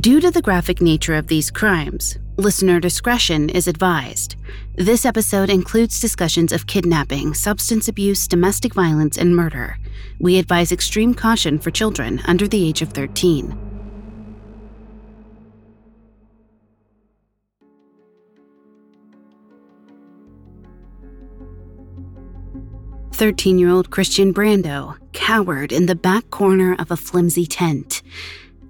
Due to the graphic nature of these crimes, listener discretion is advised. This episode includes discussions of kidnapping, substance abuse, domestic violence, and murder. We advise extreme caution for children under the age of 13. Thirteen-year-old Christian Brando cowered in the back corner of a flimsy tent.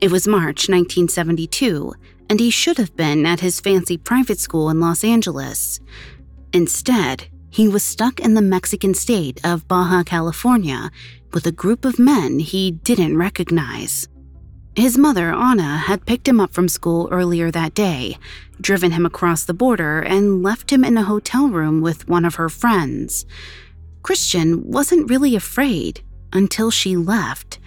It was March 1972, and he should have been at his fancy private school in Los Angeles. Instead, he was stuck in the Mexican state of Baja California with a group of men he didn't recognize. His mother, Anna, had picked him up from school earlier that day, driven him across the border, and left him in a hotel room with one of her friends. Christian wasn't really afraid until she left.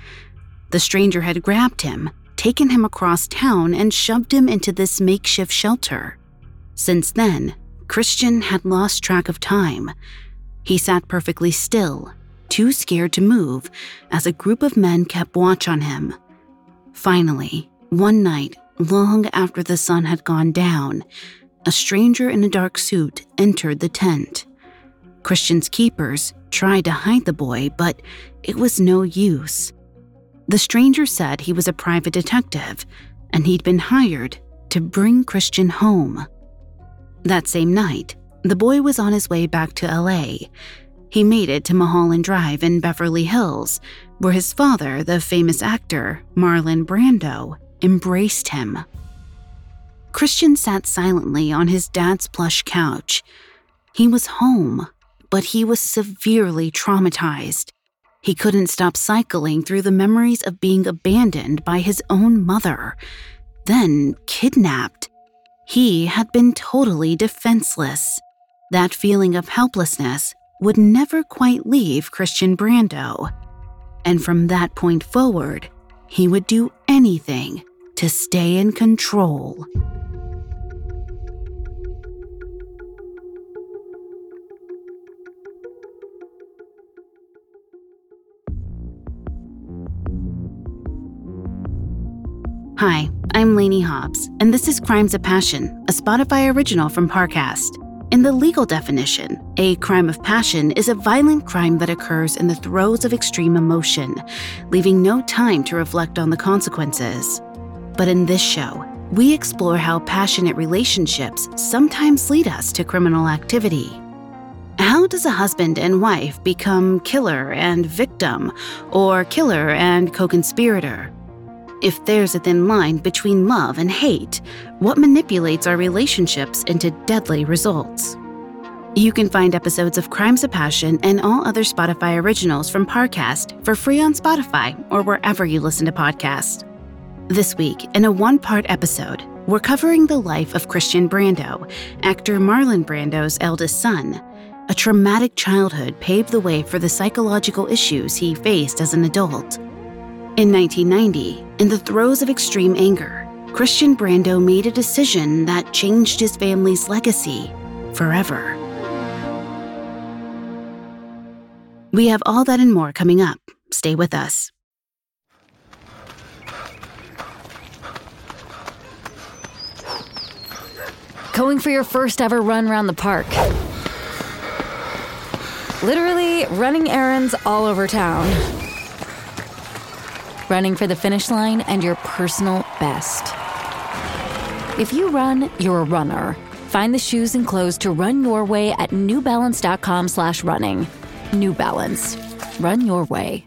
The stranger had grabbed him, taken him across town, and shoved him into this makeshift shelter. Since then, Christian had lost track of time. He sat perfectly still, too scared to move, as a group of men kept watch on him. Finally, one night, long after the sun had gone down, a stranger in a dark suit entered the tent. Christian's keepers tried to hide the boy, but it was no use. The stranger said he was a private detective and he'd been hired to bring Christian home. That same night, the boy was on his way back to LA. He made it to Mulholland Drive in Beverly Hills, where his father, the famous actor Marlon Brando, embraced him. Christian sat silently on his dad's plush couch. He was home, but he was severely traumatized. He couldn't stop cycling through the memories of being abandoned by his own mother, then kidnapped. He had been totally defenseless. That feeling of helplessness would never quite leave Christian Brando. And from that point forward, he would do anything to stay in control. Hi, I'm Lainey Hobbs, and this is Crimes of Passion, a Spotify original from Parcast. In the legal definition, a crime of passion is a violent crime that occurs in the throes of extreme emotion, leaving no time to reflect on the consequences. But in this show, we explore how passionate relationships sometimes lead us to criminal activity. How does a husband and wife become killer and victim, or killer and co conspirator? If there's a thin line between love and hate, what manipulates our relationships into deadly results? You can find episodes of Crimes of Passion and all other Spotify originals from Parcast for free on Spotify or wherever you listen to podcasts. This week, in a one part episode, we're covering the life of Christian Brando, actor Marlon Brando's eldest son. A traumatic childhood paved the way for the psychological issues he faced as an adult. In 1990, in the throes of extreme anger, Christian Brando made a decision that changed his family's legacy forever. We have all that and more coming up. Stay with us. Going for your first ever run around the park. Literally running errands all over town running for the finish line and your personal best. If you run, you're a runner. Find the shoes and clothes to run your way at newbalance.com slash running. New Balance. Run your way.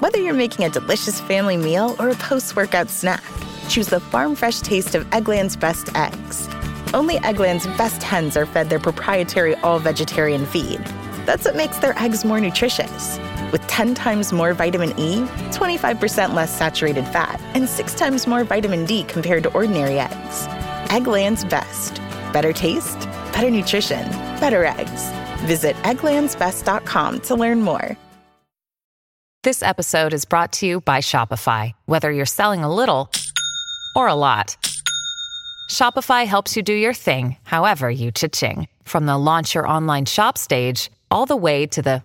Whether you're making a delicious family meal or a post-workout snack, choose the farm fresh taste of Eggland's best eggs. Only Eggland's best hens are fed their proprietary all-vegetarian feed. That's what makes their eggs more nutritious with 10 times more vitamin E, 25% less saturated fat, and 6 times more vitamin D compared to ordinary eggs. Eggland's best. Better taste, better nutrition, better eggs. Visit egglandsbest.com to learn more. This episode is brought to you by Shopify. Whether you're selling a little or a lot, Shopify helps you do your thing, however you cha-ching. From the launch your online shop stage all the way to the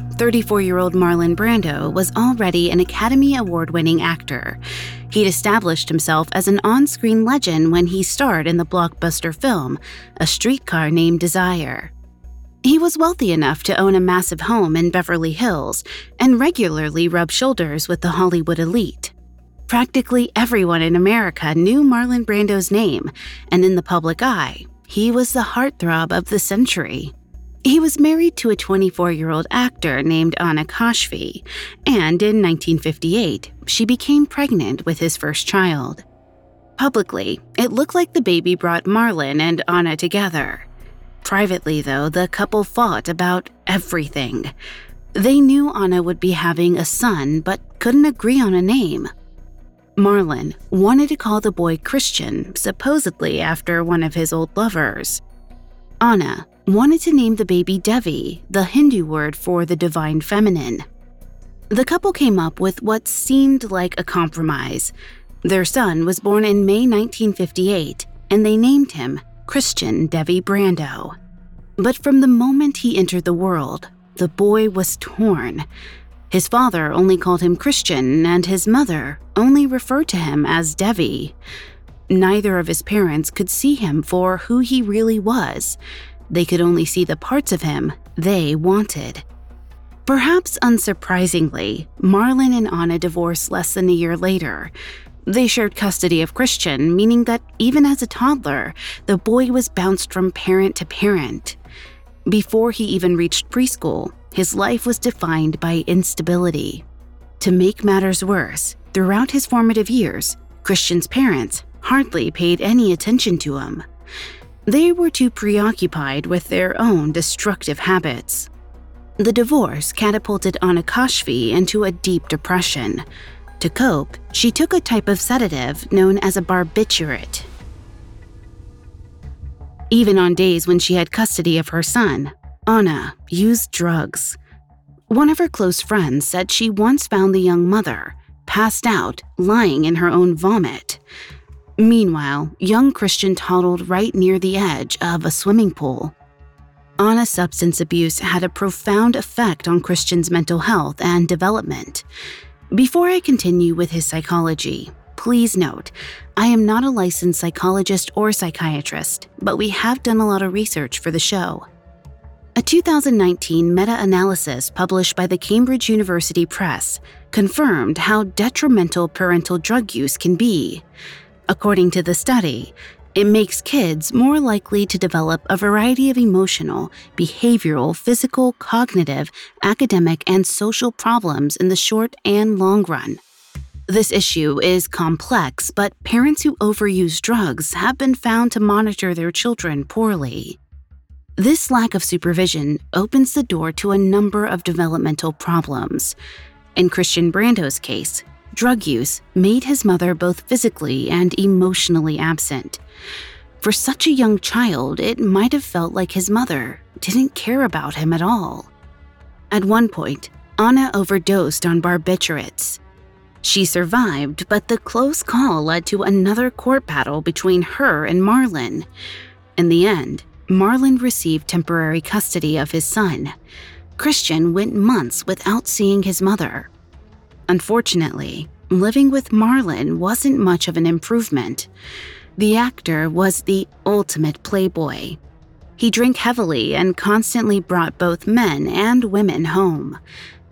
34 year old Marlon Brando was already an Academy Award winning actor. He'd established himself as an on screen legend when he starred in the blockbuster film A Streetcar Named Desire. He was wealthy enough to own a massive home in Beverly Hills and regularly rub shoulders with the Hollywood elite. Practically everyone in America knew Marlon Brando's name, and in the public eye, he was the heartthrob of the century. He was married to a 24 year old actor named Anna Kashfi, and in 1958, she became pregnant with his first child. Publicly, it looked like the baby brought Marlon and Anna together. Privately, though, the couple fought about everything. They knew Anna would be having a son, but couldn't agree on a name. Marlon wanted to call the boy Christian, supposedly after one of his old lovers. Anna wanted to name the baby Devi, the Hindu word for the divine feminine. The couple came up with what seemed like a compromise. Their son was born in May 1958, and they named him Christian Devi Brando. But from the moment he entered the world, the boy was torn. His father only called him Christian, and his mother only referred to him as Devi. Neither of his parents could see him for who he really was. They could only see the parts of him they wanted. Perhaps unsurprisingly, Marlon and Anna divorced less than a year later. They shared custody of Christian, meaning that even as a toddler, the boy was bounced from parent to parent. Before he even reached preschool, his life was defined by instability. To make matters worse, throughout his formative years, Christian's parents hardly paid any attention to him. They were too preoccupied with their own destructive habits. The divorce catapulted Anna Kashfi into a deep depression. To cope, she took a type of sedative known as a barbiturate. Even on days when she had custody of her son, Anna used drugs. One of her close friends said she once found the young mother, passed out, lying in her own vomit. Meanwhile, young Christian toddled right near the edge of a swimming pool. Anna's substance abuse had a profound effect on Christian's mental health and development. Before I continue with his psychology, please note I am not a licensed psychologist or psychiatrist, but we have done a lot of research for the show. A 2019 meta analysis published by the Cambridge University Press confirmed how detrimental parental drug use can be. According to the study, it makes kids more likely to develop a variety of emotional, behavioral, physical, cognitive, academic, and social problems in the short and long run. This issue is complex, but parents who overuse drugs have been found to monitor their children poorly. This lack of supervision opens the door to a number of developmental problems. In Christian Brando's case, Drug use made his mother both physically and emotionally absent. For such a young child, it might have felt like his mother didn't care about him at all. At one point, Anna overdosed on barbiturates. She survived, but the close call led to another court battle between her and Marlon. In the end, Marlon received temporary custody of his son. Christian went months without seeing his mother. Unfortunately, living with Marlon wasn't much of an improvement. The actor was the ultimate playboy. He drank heavily and constantly brought both men and women home.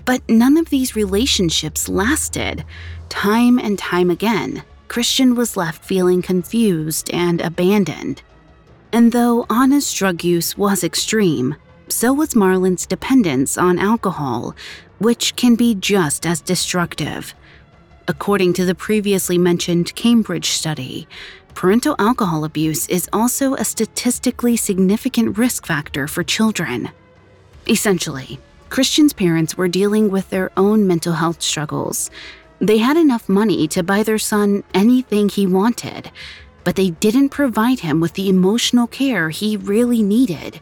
But none of these relationships lasted. Time and time again, Christian was left feeling confused and abandoned. And though Anna's drug use was extreme, so was Marlon's dependence on alcohol, which can be just as destructive. According to the previously mentioned Cambridge study, parental alcohol abuse is also a statistically significant risk factor for children. Essentially, Christian's parents were dealing with their own mental health struggles. They had enough money to buy their son anything he wanted. but they didn't provide him with the emotional care he really needed.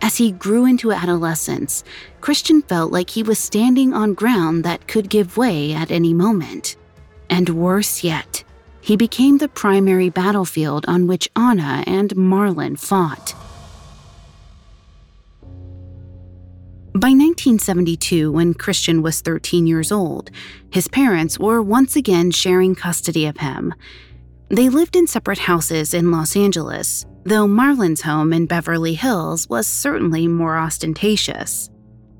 As he grew into adolescence, Christian felt like he was standing on ground that could give way at any moment. And worse yet, he became the primary battlefield on which Anna and Marlon fought. By 1972, when Christian was 13 years old, his parents were once again sharing custody of him. They lived in separate houses in Los Angeles, though Marlon's home in Beverly Hills was certainly more ostentatious.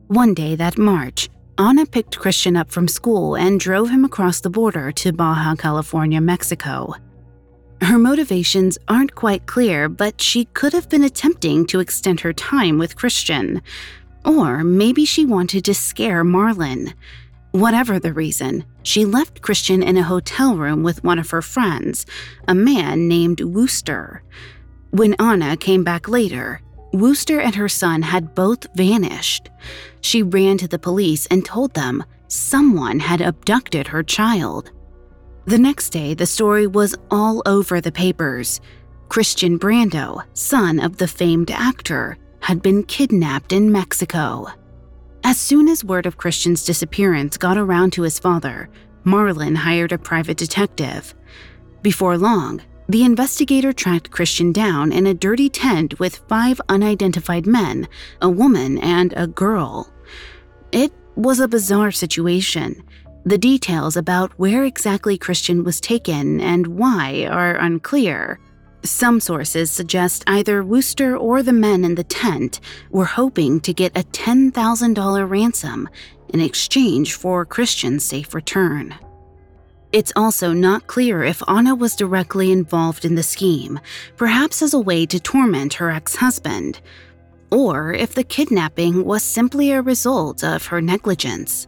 One day that March, Anna picked Christian up from school and drove him across the border to Baja California, Mexico. Her motivations aren't quite clear, but she could have been attempting to extend her time with Christian. Or maybe she wanted to scare Marlon. Whatever the reason, she left Christian in a hotel room with one of her friends, a man named Wooster. When Anna came back later, Wooster and her son had both vanished. She ran to the police and told them someone had abducted her child. The next day, the story was all over the papers. Christian Brando, son of the famed actor, had been kidnapped in Mexico. As soon as word of Christian's disappearance got around to his father, Marlon hired a private detective. Before long, the investigator tracked Christian down in a dirty tent with five unidentified men, a woman, and a girl. It was a bizarre situation. The details about where exactly Christian was taken and why are unclear. Some sources suggest either Wooster or the men in the tent were hoping to get a $10,000 ransom in exchange for Christian's safe return. It's also not clear if Anna was directly involved in the scheme, perhaps as a way to torment her ex husband, or if the kidnapping was simply a result of her negligence.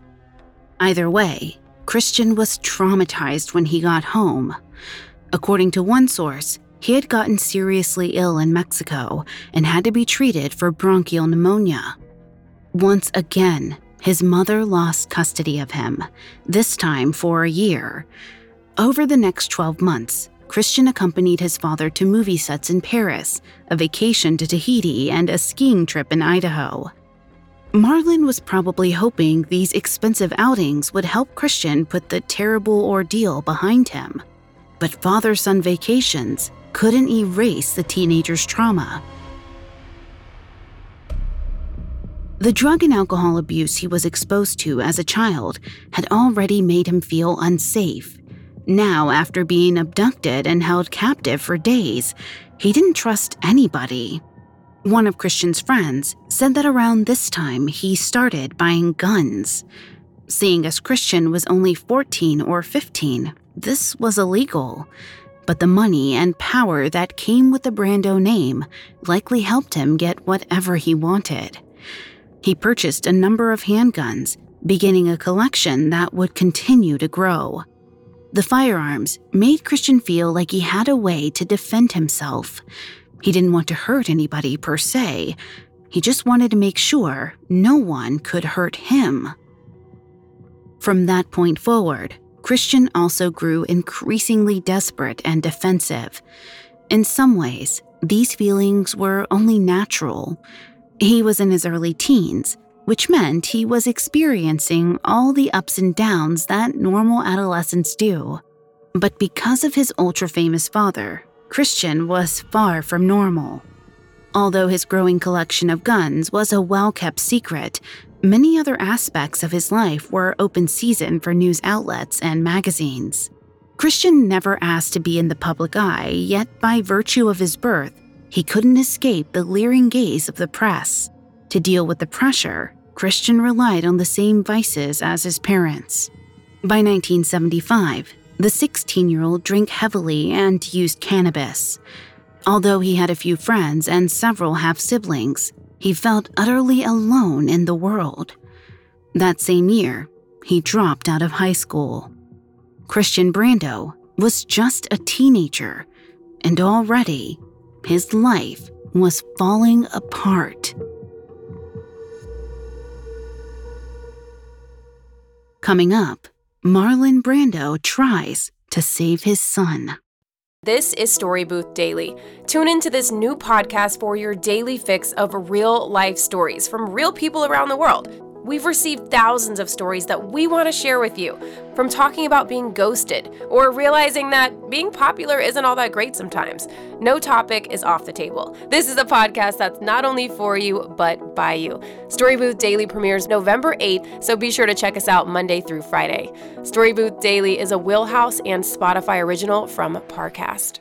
Either way, Christian was traumatized when he got home. According to one source, he had gotten seriously ill in Mexico and had to be treated for bronchial pneumonia. Once again, his mother lost custody of him, this time for a year. Over the next 12 months, Christian accompanied his father to movie sets in Paris, a vacation to Tahiti, and a skiing trip in Idaho. Marlon was probably hoping these expensive outings would help Christian put the terrible ordeal behind him. But father son vacations couldn't erase the teenager's trauma. The drug and alcohol abuse he was exposed to as a child had already made him feel unsafe. Now, after being abducted and held captive for days, he didn't trust anybody. One of Christian's friends said that around this time he started buying guns. Seeing as Christian was only 14 or 15, this was illegal but the money and power that came with the Brando name likely helped him get whatever he wanted. He purchased a number of handguns, beginning a collection that would continue to grow. The firearms made Christian feel like he had a way to defend himself. He didn't want to hurt anybody per se, he just wanted to make sure no one could hurt him. From that point forward, Christian also grew increasingly desperate and defensive. In some ways, these feelings were only natural. He was in his early teens, which meant he was experiencing all the ups and downs that normal adolescents do. But because of his ultra famous father, Christian was far from normal. Although his growing collection of guns was a well kept secret, Many other aspects of his life were open season for news outlets and magazines. Christian never asked to be in the public eye, yet by virtue of his birth, he couldn't escape the leering gaze of the press. To deal with the pressure, Christian relied on the same vices as his parents. By 1975, the 16 year old drank heavily and used cannabis. Although he had a few friends and several half siblings, he felt utterly alone in the world. That same year, he dropped out of high school. Christian Brando was just a teenager, and already his life was falling apart. Coming up, Marlon Brando tries to save his son. This is Story Booth Daily. Tune into this new podcast for your daily fix of real life stories from real people around the world. We've received thousands of stories that we want to share with you, from talking about being ghosted or realizing that being popular isn't all that great sometimes. No topic is off the table. This is a podcast that's not only for you, but by you. Story Booth Daily premieres November 8th, so be sure to check us out Monday through Friday. Story Booth Daily is a Wheelhouse and Spotify original from Parcast.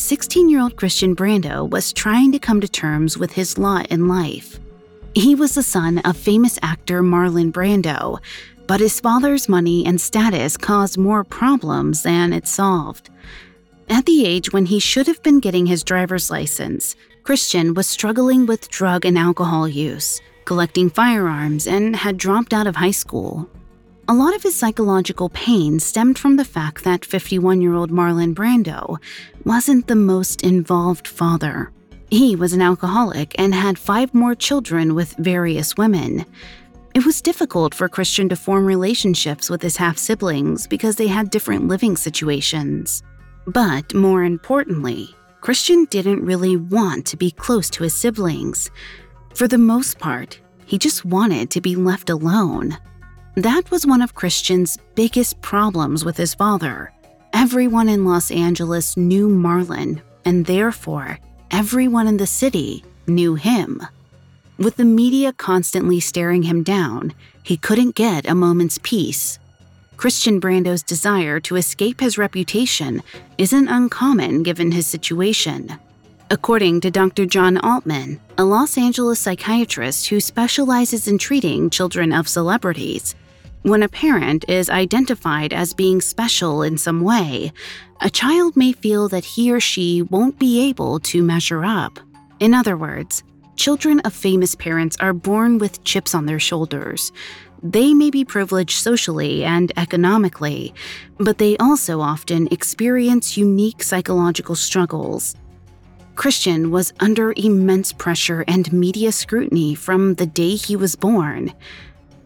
16 year old Christian Brando was trying to come to terms with his lot in life. He was the son of famous actor Marlon Brando, but his father's money and status caused more problems than it solved. At the age when he should have been getting his driver's license, Christian was struggling with drug and alcohol use, collecting firearms, and had dropped out of high school. A lot of his psychological pain stemmed from the fact that 51 year old Marlon Brando wasn't the most involved father. He was an alcoholic and had five more children with various women. It was difficult for Christian to form relationships with his half siblings because they had different living situations. But more importantly, Christian didn't really want to be close to his siblings. For the most part, he just wanted to be left alone. That was one of Christian's biggest problems with his father. Everyone in Los Angeles knew Marlon, and therefore, everyone in the city knew him. With the media constantly staring him down, he couldn't get a moment's peace. Christian Brando's desire to escape his reputation isn't uncommon given his situation. According to Dr. John Altman, a Los Angeles psychiatrist who specializes in treating children of celebrities, when a parent is identified as being special in some way, a child may feel that he or she won't be able to measure up. In other words, children of famous parents are born with chips on their shoulders. They may be privileged socially and economically, but they also often experience unique psychological struggles. Christian was under immense pressure and media scrutiny from the day he was born.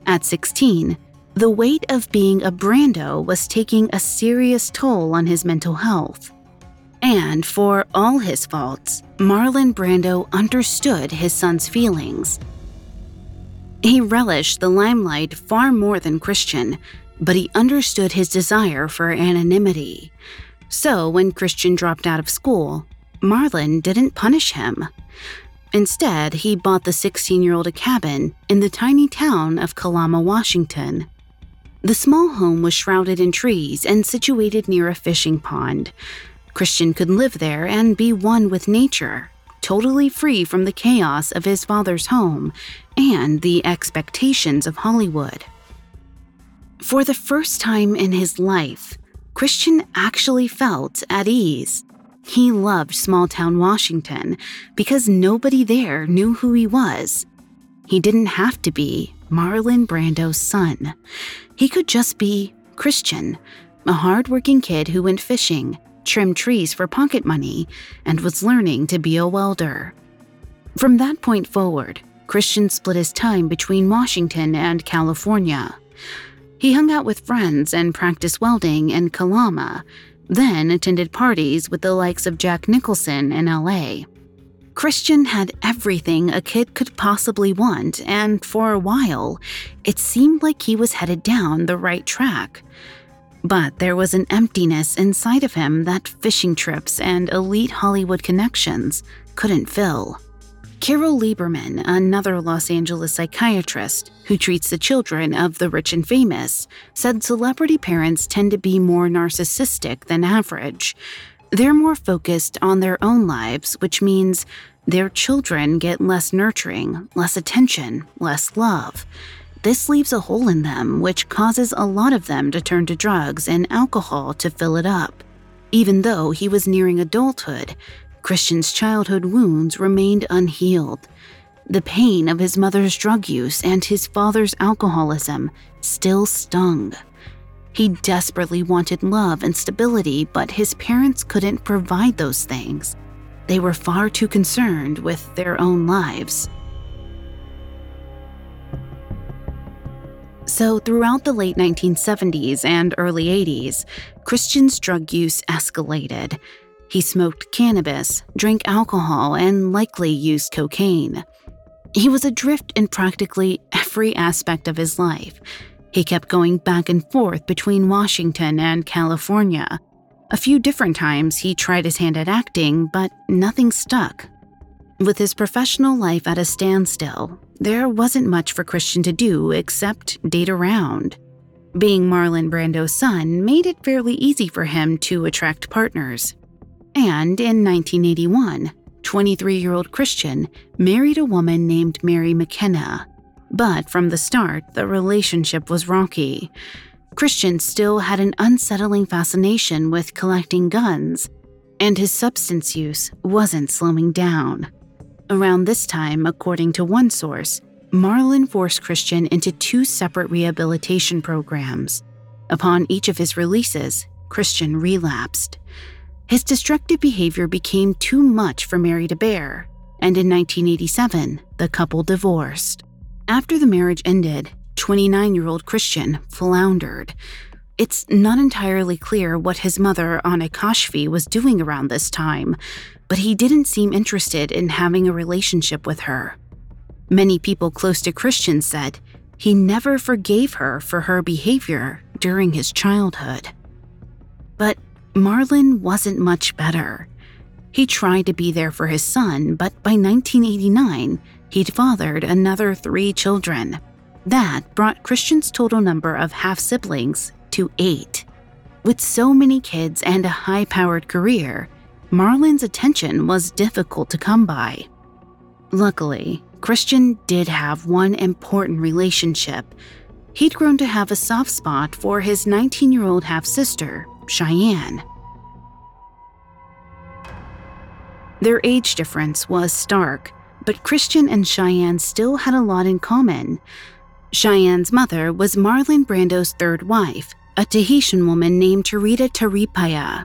At 16, the weight of being a Brando was taking a serious toll on his mental health. And for all his faults, Marlon Brando understood his son's feelings. He relished the limelight far more than Christian, but he understood his desire for anonymity. So when Christian dropped out of school, Marlon didn't punish him. Instead, he bought the 16 year old a cabin in the tiny town of Kalama, Washington. The small home was shrouded in trees and situated near a fishing pond. Christian could live there and be one with nature, totally free from the chaos of his father's home and the expectations of Hollywood. For the first time in his life, Christian actually felt at ease. He loved small town Washington because nobody there knew who he was. He didn't have to be Marlon Brando's son. He could just be Christian, a hard-working kid who went fishing, trimmed trees for pocket money, and was learning to be a welder. From that point forward, Christian split his time between Washington and California. He hung out with friends and practiced welding in Kalama, then attended parties with the likes of Jack Nicholson in LA. Christian had everything a kid could possibly want, and for a while, it seemed like he was headed down the right track. But there was an emptiness inside of him that fishing trips and elite Hollywood connections couldn't fill. Carol Lieberman, another Los Angeles psychiatrist who treats the children of the rich and famous, said celebrity parents tend to be more narcissistic than average, they're more focused on their own lives, which means their children get less nurturing, less attention, less love. This leaves a hole in them, which causes a lot of them to turn to drugs and alcohol to fill it up. Even though he was nearing adulthood, Christian's childhood wounds remained unhealed. The pain of his mother's drug use and his father's alcoholism still stung. He desperately wanted love and stability, but his parents couldn't provide those things. They were far too concerned with their own lives. So, throughout the late 1970s and early 80s, Christian's drug use escalated. He smoked cannabis, drank alcohol, and likely used cocaine. He was adrift in practically every aspect of his life, he kept going back and forth between Washington and California. A few different times he tried his hand at acting, but nothing stuck. With his professional life at a standstill, there wasn't much for Christian to do except date around. Being Marlon Brando's son made it fairly easy for him to attract partners. And in 1981, 23 year old Christian married a woman named Mary McKenna. But from the start, the relationship was rocky. Christian still had an unsettling fascination with collecting guns, and his substance use wasn't slowing down. Around this time, according to one source, Marlon forced Christian into two separate rehabilitation programs. Upon each of his releases, Christian relapsed. His destructive behavior became too much for Mary to bear, and in 1987, the couple divorced. After the marriage ended, 29 year old Christian floundered. It's not entirely clear what his mother, Anna was doing around this time, but he didn't seem interested in having a relationship with her. Many people close to Christian said he never forgave her for her behavior during his childhood. But Marlon wasn't much better. He tried to be there for his son, but by 1989, he'd fathered another three children. That brought Christian's total number of half siblings to eight. With so many kids and a high powered career, Marlon's attention was difficult to come by. Luckily, Christian did have one important relationship. He'd grown to have a soft spot for his 19 year old half sister, Cheyenne. Their age difference was stark, but Christian and Cheyenne still had a lot in common. Cheyenne's mother was Marlon Brando's third wife, a Tahitian woman named Tarita Teriipaia.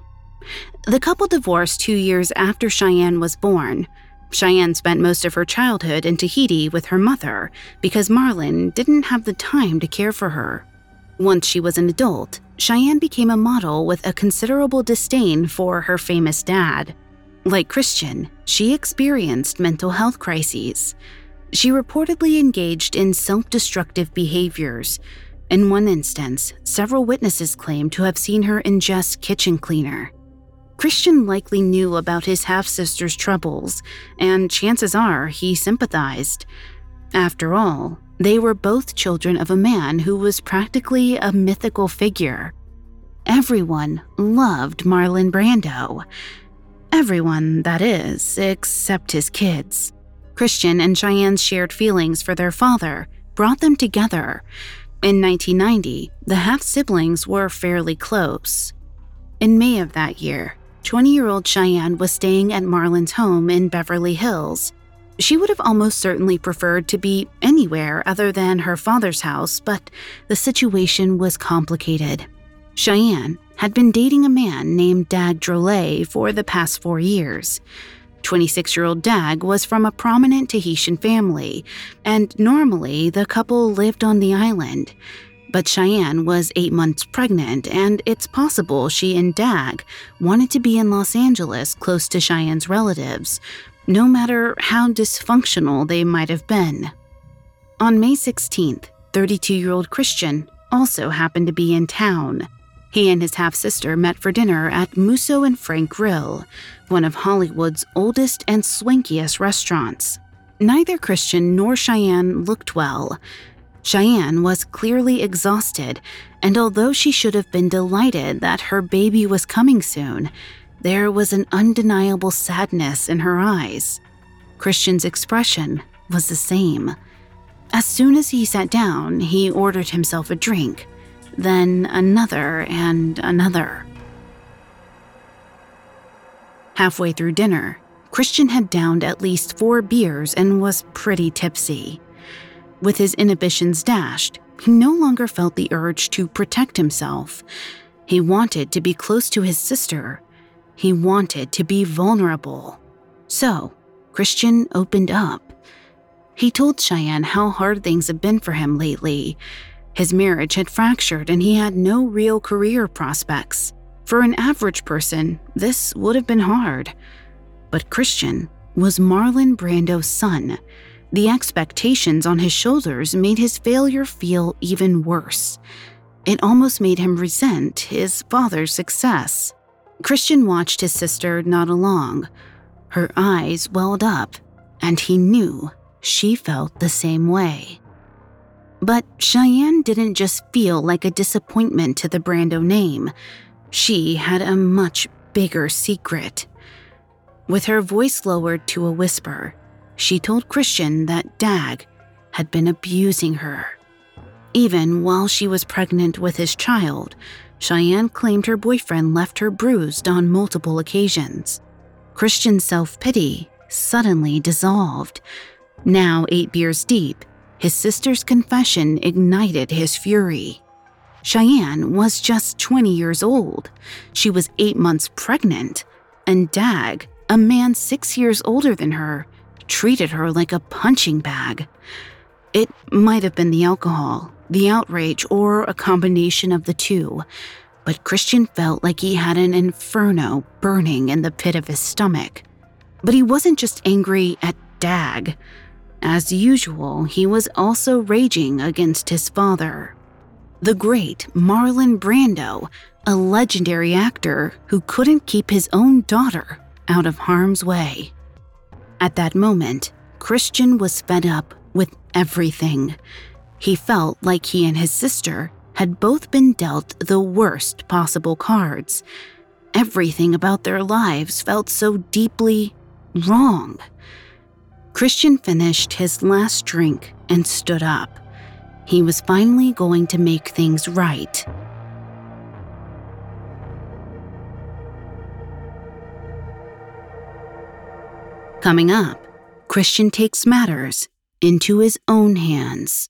The couple divorced two years after Cheyenne was born. Cheyenne spent most of her childhood in Tahiti with her mother because Marlon didn't have the time to care for her. Once she was an adult, Cheyenne became a model with a considerable disdain for her famous dad. Like Christian, she experienced mental health crises. She reportedly engaged in self destructive behaviors. In one instance, several witnesses claimed to have seen her ingest kitchen cleaner. Christian likely knew about his half sister's troubles, and chances are he sympathized. After all, they were both children of a man who was practically a mythical figure. Everyone loved Marlon Brando. Everyone, that is, except his kids. Christian and Cheyenne's shared feelings for their father brought them together. In 1990, the half siblings were fairly close. In May of that year, 20 year old Cheyenne was staying at Marlon's home in Beverly Hills. She would have almost certainly preferred to be anywhere other than her father's house, but the situation was complicated. Cheyenne had been dating a man named Dag Drolet for the past four years. 26 year old Dag was from a prominent Tahitian family, and normally the couple lived on the island. But Cheyenne was eight months pregnant, and it's possible she and Dag wanted to be in Los Angeles close to Cheyenne's relatives, no matter how dysfunctional they might have been. On May 16th, 32 year old Christian also happened to be in town. He and his half sister met for dinner at Musso and Frank Grill, one of Hollywood's oldest and swankiest restaurants. Neither Christian nor Cheyenne looked well. Cheyenne was clearly exhausted, and although she should have been delighted that her baby was coming soon, there was an undeniable sadness in her eyes. Christian's expression was the same. As soon as he sat down, he ordered himself a drink, then another and another. Halfway through dinner, Christian had downed at least four beers and was pretty tipsy. With his inhibitions dashed, he no longer felt the urge to protect himself. He wanted to be close to his sister. He wanted to be vulnerable. So, Christian opened up. He told Cheyenne how hard things had been for him lately. His marriage had fractured and he had no real career prospects. For an average person, this would have been hard. But Christian was Marlon Brando's son. The expectations on his shoulders made his failure feel even worse. It almost made him resent his father's success. Christian watched his sister nod along. Her eyes welled up, and he knew she felt the same way. But Cheyenne didn't just feel like a disappointment to the Brando name. She had a much bigger secret. With her voice lowered to a whisper, she told Christian that Dag had been abusing her. Even while she was pregnant with his child, Cheyenne claimed her boyfriend left her bruised on multiple occasions. Christian's self pity suddenly dissolved. Now, eight beers deep, his sister's confession ignited his fury. Cheyenne was just 20 years old. She was eight months pregnant, and Dag, a man six years older than her, treated her like a punching bag. It might have been the alcohol, the outrage, or a combination of the two, but Christian felt like he had an inferno burning in the pit of his stomach. But he wasn't just angry at Dag. As usual, he was also raging against his father the great Marlon Brando, a legendary actor who couldn't keep his own daughter out of harm's way. At that moment, Christian was fed up with everything. He felt like he and his sister had both been dealt the worst possible cards. Everything about their lives felt so deeply wrong. Christian finished his last drink and stood up. He was finally going to make things right. Coming up, Christian takes matters into his own hands.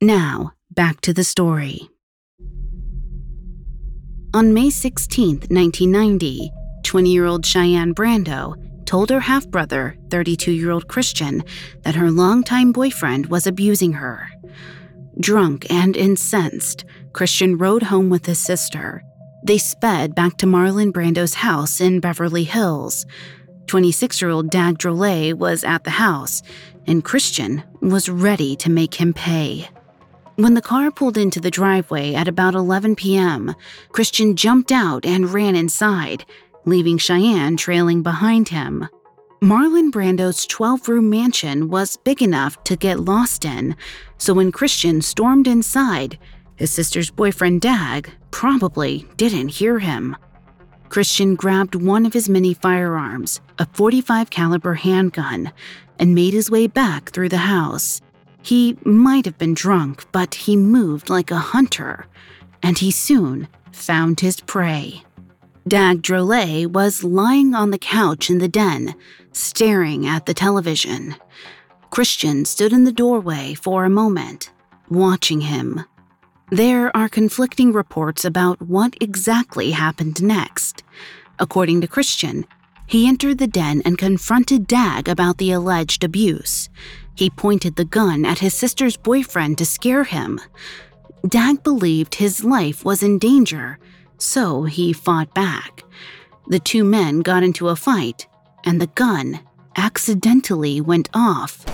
Now, back to the story. On May 16, 1990, 20 year old Cheyenne Brando told her half brother, 32 year old Christian, that her longtime boyfriend was abusing her. Drunk and incensed, Christian rode home with his sister. They sped back to Marlon Brando's house in Beverly Hills. 26 year old Dag Drolet was at the house, and Christian was ready to make him pay. When the car pulled into the driveway at about 11 p.m., Christian jumped out and ran inside, leaving Cheyenne trailing behind him. Marlon Brando's 12 room mansion was big enough to get lost in, so when Christian stormed inside, his sister's boyfriend Dag probably didn't hear him. Christian grabbed one of his many firearms, a 45 caliber handgun, and made his way back through the house. He might have been drunk, but he moved like a hunter, and he soon found his prey. Dag Drolet was lying on the couch in the den, staring at the television. Christian stood in the doorway for a moment, watching him. There are conflicting reports about what exactly happened next. According to Christian, he entered the den and confronted Dag about the alleged abuse. He pointed the gun at his sister's boyfriend to scare him. Dag believed his life was in danger so he fought back. The two men got into a fight, and the gun accidentally went off.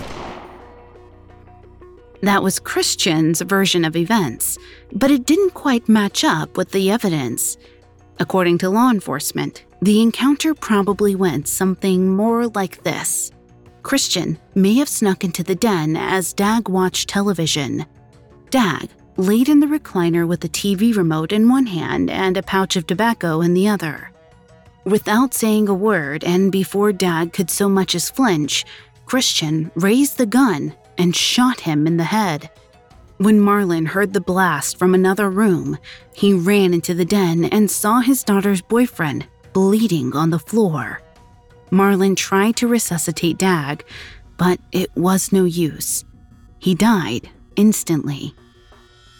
That was Christian's version of events, but it didn't quite match up with the evidence. According to law enforcement, the encounter probably went something more like this Christian may have snuck into the den as Dag watched television. Dag laid in the recliner with the TV remote in one hand and a pouch of tobacco in the other. Without saying a word, and before Dag could so much as flinch, Christian raised the gun and shot him in the head. When Marlon heard the blast from another room, he ran into the den and saw his daughter's boyfriend bleeding on the floor. Marlon tried to resuscitate Dag, but it was no use. He died instantly.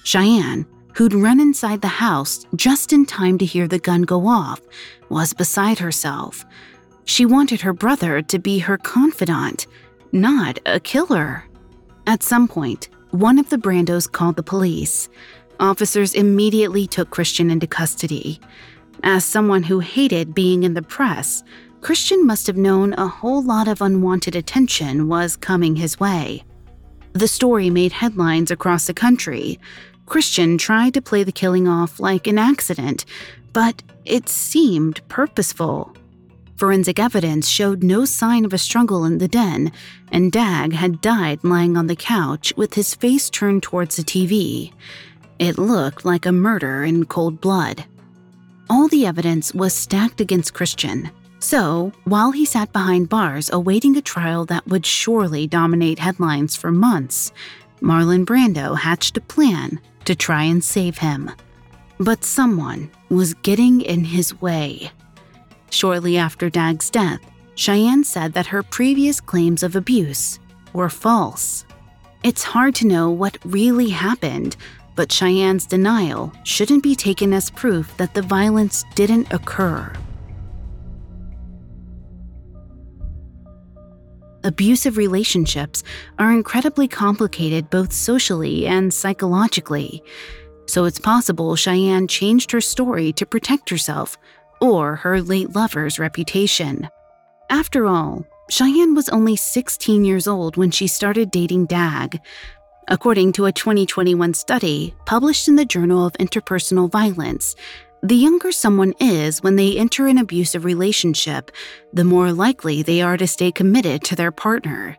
Cheyenne, who'd run inside the house just in time to hear the gun go off, was beside herself. She wanted her brother to be her confidant, not a killer. At some point, one of the Brandos called the police. Officers immediately took Christian into custody. As someone who hated being in the press, Christian must have known a whole lot of unwanted attention was coming his way. The story made headlines across the country, Christian tried to play the killing off like an accident, but it seemed purposeful. Forensic evidence showed no sign of a struggle in the den, and Dag had died lying on the couch with his face turned towards the TV. It looked like a murder in cold blood. All the evidence was stacked against Christian. So, while he sat behind bars awaiting a trial that would surely dominate headlines for months, Marlon Brando hatched a plan to try and save him. But someone was getting in his way. Shortly after Dag's death, Cheyenne said that her previous claims of abuse were false. It's hard to know what really happened, but Cheyenne's denial shouldn't be taken as proof that the violence didn't occur. Abusive relationships are incredibly complicated both socially and psychologically. So it's possible Cheyenne changed her story to protect herself or her late lover's reputation. After all, Cheyenne was only 16 years old when she started dating Dag. According to a 2021 study published in the Journal of Interpersonal Violence, the younger someone is when they enter an abusive relationship, the more likely they are to stay committed to their partner.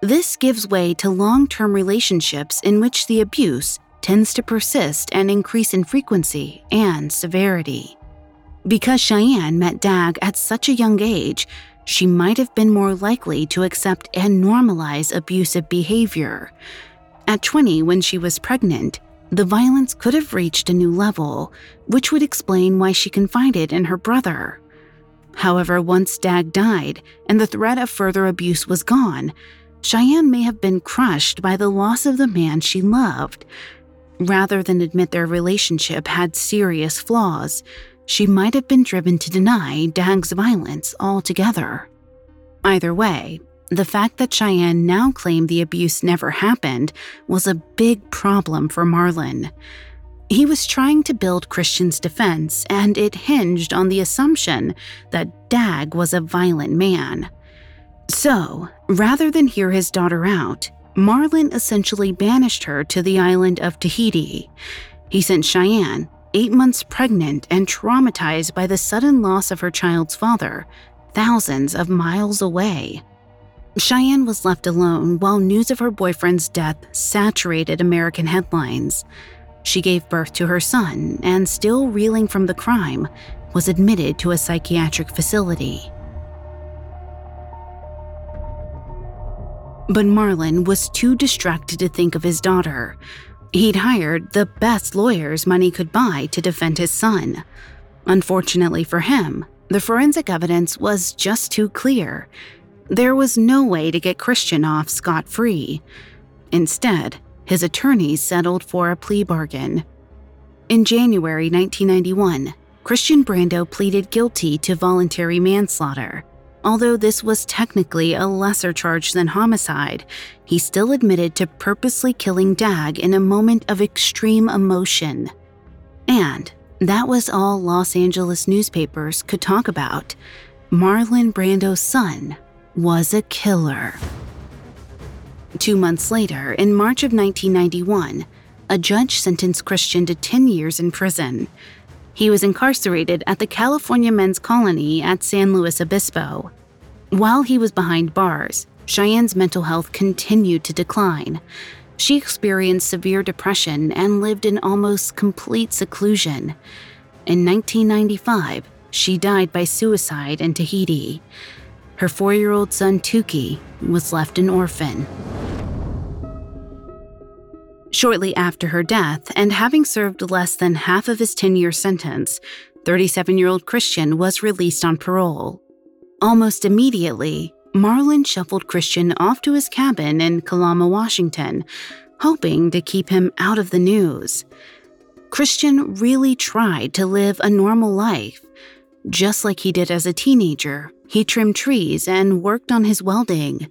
This gives way to long term relationships in which the abuse tends to persist and increase in frequency and severity. Because Cheyenne met Dag at such a young age, she might have been more likely to accept and normalize abusive behavior. At 20, when she was pregnant, the violence could have reached a new level, which would explain why she confided in her brother. However, once Dag died and the threat of further abuse was gone, Cheyenne may have been crushed by the loss of the man she loved. Rather than admit their relationship had serious flaws, she might have been driven to deny Dag's violence altogether. Either way, the fact that Cheyenne now claimed the abuse never happened was a big problem for Marlon. He was trying to build Christian's defense, and it hinged on the assumption that Dag was a violent man. So, rather than hear his daughter out, Marlon essentially banished her to the island of Tahiti. He sent Cheyenne, eight months pregnant and traumatized by the sudden loss of her child's father, thousands of miles away. Cheyenne was left alone while news of her boyfriend's death saturated American headlines. She gave birth to her son and, still reeling from the crime, was admitted to a psychiatric facility. But Marlon was too distracted to think of his daughter. He'd hired the best lawyers money could buy to defend his son. Unfortunately for him, the forensic evidence was just too clear. There was no way to get Christian off scot free. Instead, his attorneys settled for a plea bargain. In January 1991, Christian Brando pleaded guilty to voluntary manslaughter. Although this was technically a lesser charge than homicide, he still admitted to purposely killing Dag in a moment of extreme emotion. And that was all Los Angeles newspapers could talk about. Marlon Brando's son was a killer. Two months later, in March of 1991, a judge sentenced Christian to 10 years in prison. He was incarcerated at the California Men's Colony at San Luis Obispo. While he was behind bars, Cheyenne's mental health continued to decline. She experienced severe depression and lived in almost complete seclusion. In 1995, she died by suicide in Tahiti. Her four year old son, Tuki, was left an orphan. Shortly after her death, and having served less than half of his 10 year sentence, 37 year old Christian was released on parole. Almost immediately, Marlon shuffled Christian off to his cabin in Kalama, Washington, hoping to keep him out of the news. Christian really tried to live a normal life. Just like he did as a teenager, he trimmed trees and worked on his welding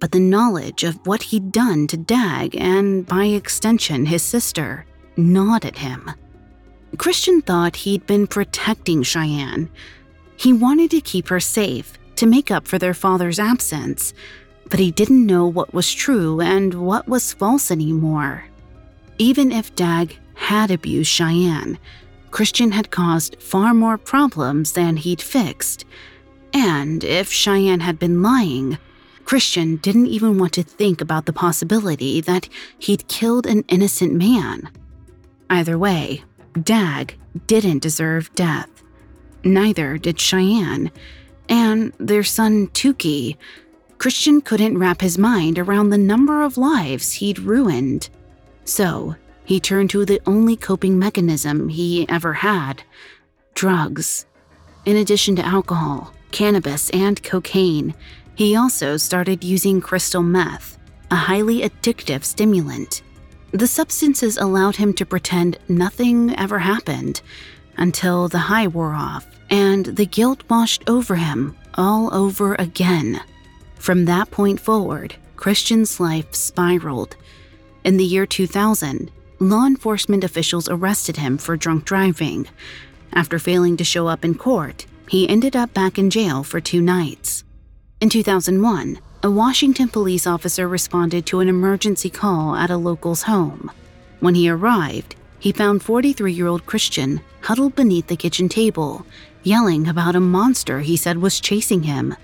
but the knowledge of what he'd done to Dag and, by extension, his sister, gnawed at him. Christian thought he'd been protecting Cheyenne. He wanted to keep her safe to make up for their father's absence, but he didn't know what was true and what was false anymore. Even if Dag had abused Cheyenne, Christian had caused far more problems than he'd fixed. And if Cheyenne had been lying, Christian didn't even want to think about the possibility that he'd killed an innocent man. Either way, Dag didn't deserve death. Neither did Cheyenne. And their son, Tuki. Christian couldn't wrap his mind around the number of lives he'd ruined. So, he turned to the only coping mechanism he ever had drugs. In addition to alcohol, cannabis, and cocaine, he also started using crystal meth, a highly addictive stimulant. The substances allowed him to pretend nothing ever happened until the high wore off and the guilt washed over him all over again. From that point forward, Christian's life spiraled. In the year 2000, law enforcement officials arrested him for drunk driving. After failing to show up in court, he ended up back in jail for two nights. In 2001, a Washington police officer responded to an emergency call at a local's home. When he arrived, he found 43 year old Christian huddled beneath the kitchen table, yelling about a monster he said was chasing him.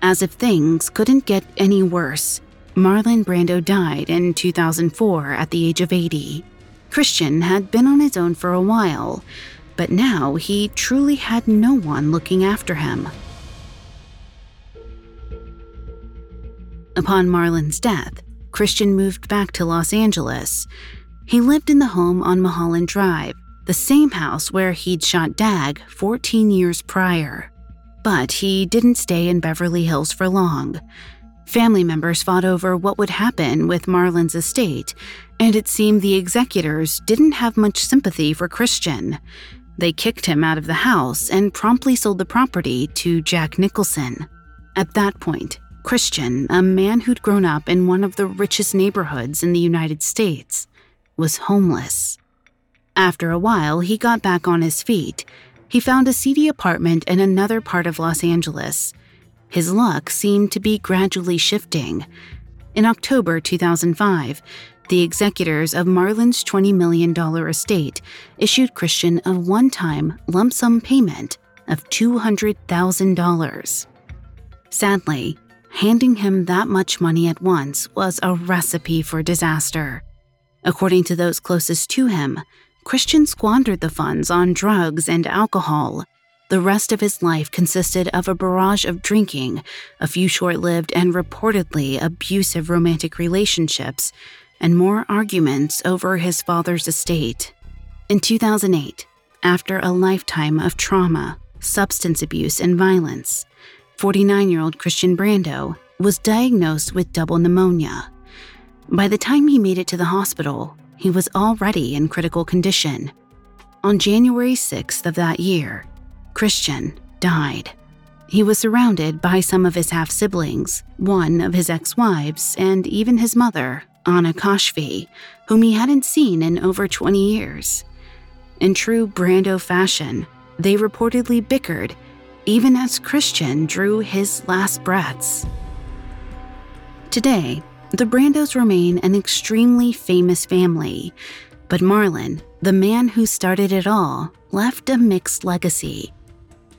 As if things couldn't get any worse, Marlon Brando died in 2004 at the age of 80. Christian had been on his own for a while, but now he truly had no one looking after him. Upon Marlon's death, Christian moved back to Los Angeles. He lived in the home on Mulholland Drive, the same house where he'd shot Dag 14 years prior. But he didn't stay in Beverly Hills for long. Family members fought over what would happen with Marlon's estate, and it seemed the executors didn't have much sympathy for Christian. They kicked him out of the house and promptly sold the property to Jack Nicholson. At that point, Christian, a man who'd grown up in one of the richest neighborhoods in the United States, was homeless. After a while, he got back on his feet. He found a seedy apartment in another part of Los Angeles. His luck seemed to be gradually shifting. In October 2005, the executors of Marlon's $20 million estate issued Christian a one time lump sum payment of $200,000. Sadly, handing him that much money at once was a recipe for disaster. According to those closest to him, Christian squandered the funds on drugs and alcohol. The rest of his life consisted of a barrage of drinking, a few short lived and reportedly abusive romantic relationships, and more arguments over his father's estate. In 2008, after a lifetime of trauma, substance abuse, and violence, 49 year old Christian Brando was diagnosed with double pneumonia. By the time he made it to the hospital, he was already in critical condition. On January 6th of that year, Christian died. He was surrounded by some of his half siblings, one of his ex wives, and even his mother, Anna Kashfi, whom he hadn't seen in over 20 years. In true Brando fashion, they reportedly bickered, even as Christian drew his last breaths. Today, the Brandos remain an extremely famous family, but Marlon, the man who started it all, left a mixed legacy.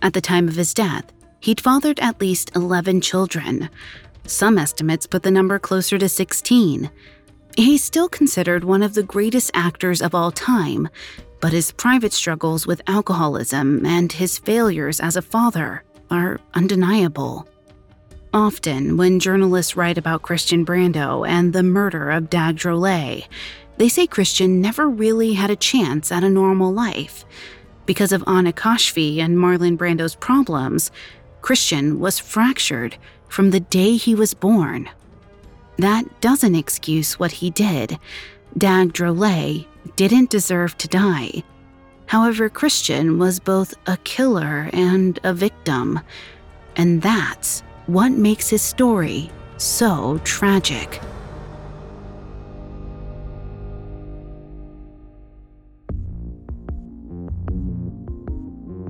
At the time of his death, he'd fathered at least 11 children, some estimates put the number closer to 16. He's still considered one of the greatest actors of all time, but his private struggles with alcoholism and his failures as a father are undeniable. Often, when journalists write about Christian Brando and the murder of Dag Drolet, they say Christian never really had a chance at a normal life. Because of Anna Kashfi and Marlon Brando's problems, Christian was fractured from the day he was born. That doesn't excuse what he did. Dag Drolet didn't deserve to die. However, Christian was both a killer and a victim. And that's what makes his story so tragic.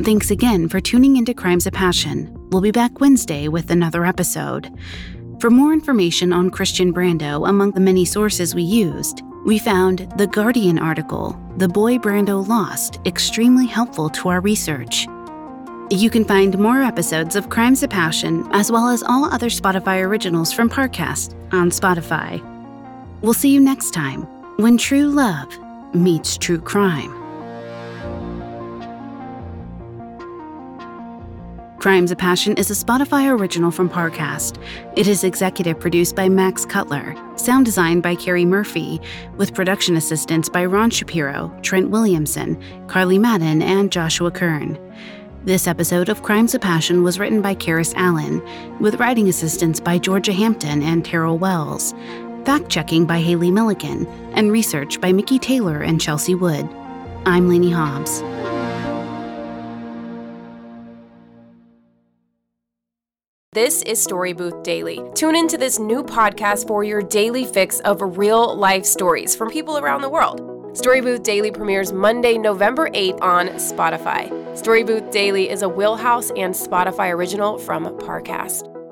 Thanks again for tuning into Crimes of Passion. We'll be back Wednesday with another episode. For more information on Christian Brando, among the many sources we used, we found the Guardian article, The Boy Brando Lost, extremely helpful to our research. You can find more episodes of Crimes of Passion, as well as all other Spotify originals from Parcast, on Spotify. We'll see you next time when true love meets true crime. Crimes of Passion is a Spotify original from Parcast. It is executive produced by Max Cutler, sound designed by Carrie Murphy, with production assistance by Ron Shapiro, Trent Williamson, Carly Madden, and Joshua Kern. This episode of Crimes of Passion was written by Karis Allen, with writing assistance by Georgia Hampton and Terrell Wells, fact checking by Haley Milligan, and research by Mickey Taylor and Chelsea Wood. I'm Lainey Hobbs. This is Story Booth Daily. Tune into this new podcast for your daily fix of real life stories from people around the world. Story Booth Daily premieres Monday, November 8th on Spotify. Story Booth Daily is a Wheelhouse and Spotify original from Parcast.